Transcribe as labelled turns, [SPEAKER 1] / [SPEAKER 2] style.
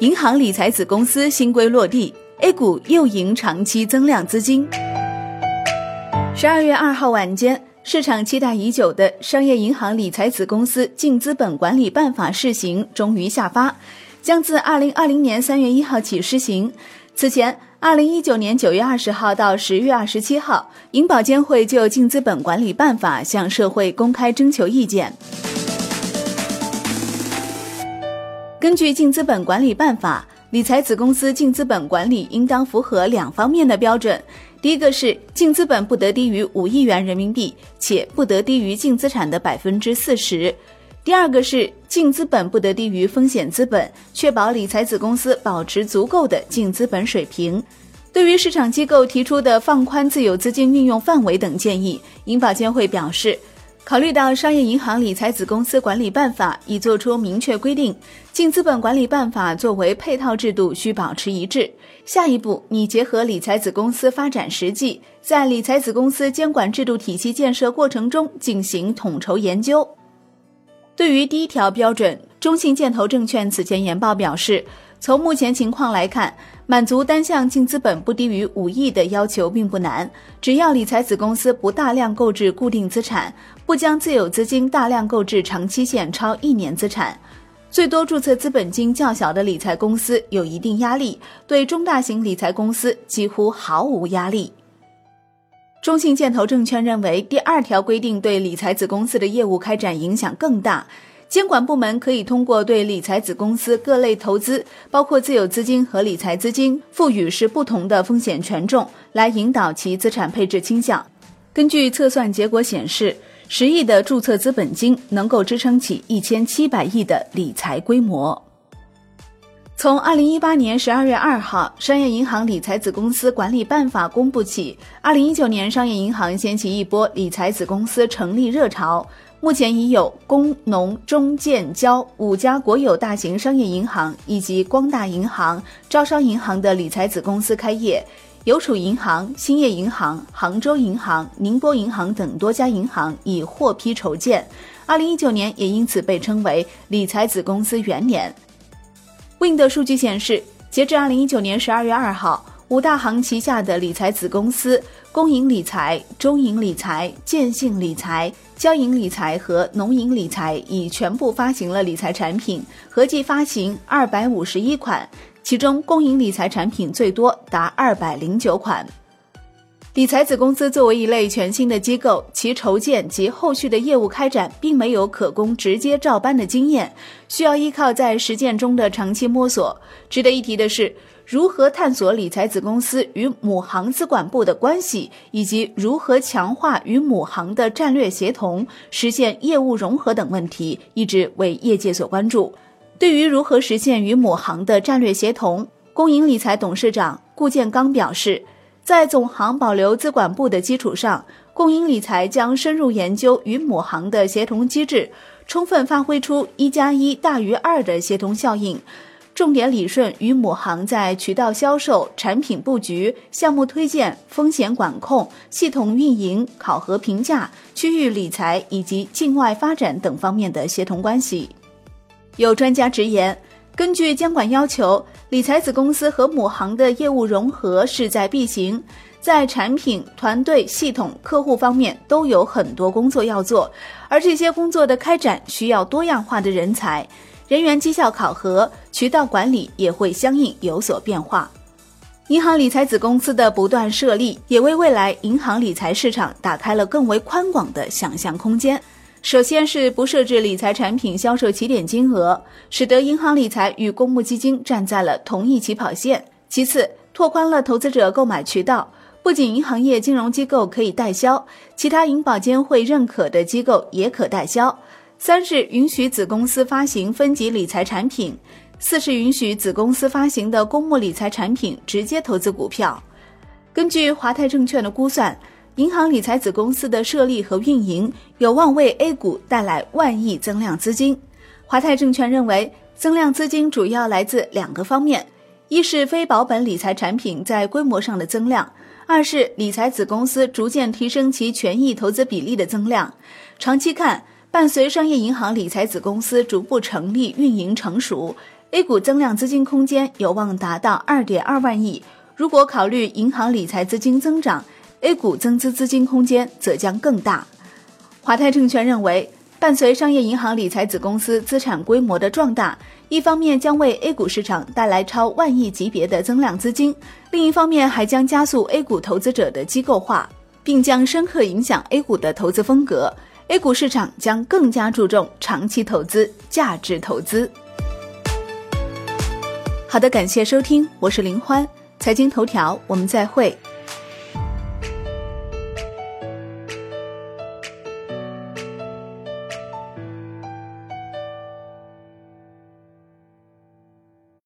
[SPEAKER 1] 银行理财子公司新规落地，A 股又迎长期增量资金。十二月二号晚间，市场期待已久的商业银行理财子公司净资本管理办法试行终于下发，将自二零二零年三月一号起施行。此前，二零一九年九月二十号到十月二十七号，银保监会就净资本管理办法向社会公开征求意见。根据净资本管理办法，理财子公司净资本管理应当符合两方面的标准：第一个是净资本不得低于五亿元人民币，且不得低于净资产的百分之四十；第二个是净资本不得低于风险资本，确保理财子公司保持足够的净资本水平。对于市场机构提出的放宽自有资金运用范围等建议，银保监会表示。考虑到《商业银行理财子公司管理办法》已作出明确规定，净资本管理办法作为配套制度需保持一致。下一步拟结合理财子公司发展实际，在理财子公司监管制度体系建设过程中进行统筹研究。对于第一条标准，中信建投证券此前研报表示。从目前情况来看，满足单项净资本不低于五亿的要求并不难。只要理财子公司不大量购置固定资产，不将自有资金大量购置长期限超一年资产，最多注册资本金较小的理财公司有一定压力，对中大型理财公司几乎毫无压力。中信建投证券认为，第二条规定对理财子公司的业务开展影响更大。监管部门可以通过对理财子公司各类投资，包括自有资金和理财资金，赋予是不同的风险权重，来引导其资产配置倾向。根据测算结果显示，十亿的注册资本金能够支撑起一千七百亿的理财规模。从二零一八年十二月二号《商业银行理财子公司管理办法》公布起，二零一九年商业银行掀起一波理财子公司成立热潮。目前已有工农中建交五家国有大型商业银行，以及光大银行、招商银行的理财子公司开业，邮储银行、兴业银行、杭州银行、宁波银行等多家银行已获批筹建。二零一九年也因此被称为理财子公司元年。Wind 的数据显示，截至二零一九年十二月二号。五大行旗下的理财子公司公银理财、中银理财、建信理财、交银理财和农银理财已全部发行了理财产品，合计发行二百五十一款，其中公银理财产品最多，达二百零九款。理财子公司作为一类全新的机构，其筹建及后续的业务开展并没有可供直接照搬的经验，需要依靠在实践中的长期摸索。值得一提的是。如何探索理财子公司与母行资管部的关系，以及如何强化与母行的战略协同，实现业务融合等问题，一直为业界所关注。对于如何实现与母行的战略协同，工银理财董事长顾建刚表示，在总行保留资管部的基础上，工银理财将深入研究与母行的协同机制，充分发挥出一加一大于二的协同效应。重点理顺与母行在渠道销售、产品布局、项目推荐、风险管控、系统运营、考核评价、区域理财以及境外发展等方面的协同关系。有专家直言，根据监管要求，理财子公司和母行的业务融合势在必行，在产品、团队、系统、客户方面都有很多工作要做，而这些工作的开展需要多样化的人才。人员绩效考核、渠道管理也会相应有所变化。银行理财子公司的不断设立，也为未来银行理财市场打开了更为宽广的想象空间。首先是不设置理财产品销售起点金额，使得银行理财与公募基金站在了同一起跑线。其次，拓宽了投资者购买渠道，不仅银行业金融机构可以代销，其他银保监会认可的机构也可代销。三是允许子公司发行分级理财产品，四是允许子公司发行的公募理财产品直接投资股票。根据华泰证券的估算，银行理财子公司的设立和运营有望为 A 股带来万亿增量资金。华泰证券认为，增量资金主要来自两个方面：一是非保本理财产品在规模上的增量；二是理财子公司逐渐提升其权益投资比例的增量。长期看，伴随商业银行理财子公司逐步成立、运营成熟 A 股增量资金空间有望达到二点二万亿。如果考虑银行理财资金增长，A 股增资资金空间则将更大。华泰证券认为，伴随商业银行理财子公司资产规模的壮大，一方面将为 A 股市场带来超万亿级别的增量资金，另一方面还将加速 A 股投资者的机构化，并将深刻影响 A 股的投资风格。A 股市场将更加注重长期投资、价值投资。好的，感谢收听，我是林欢。财经头条，我们再会。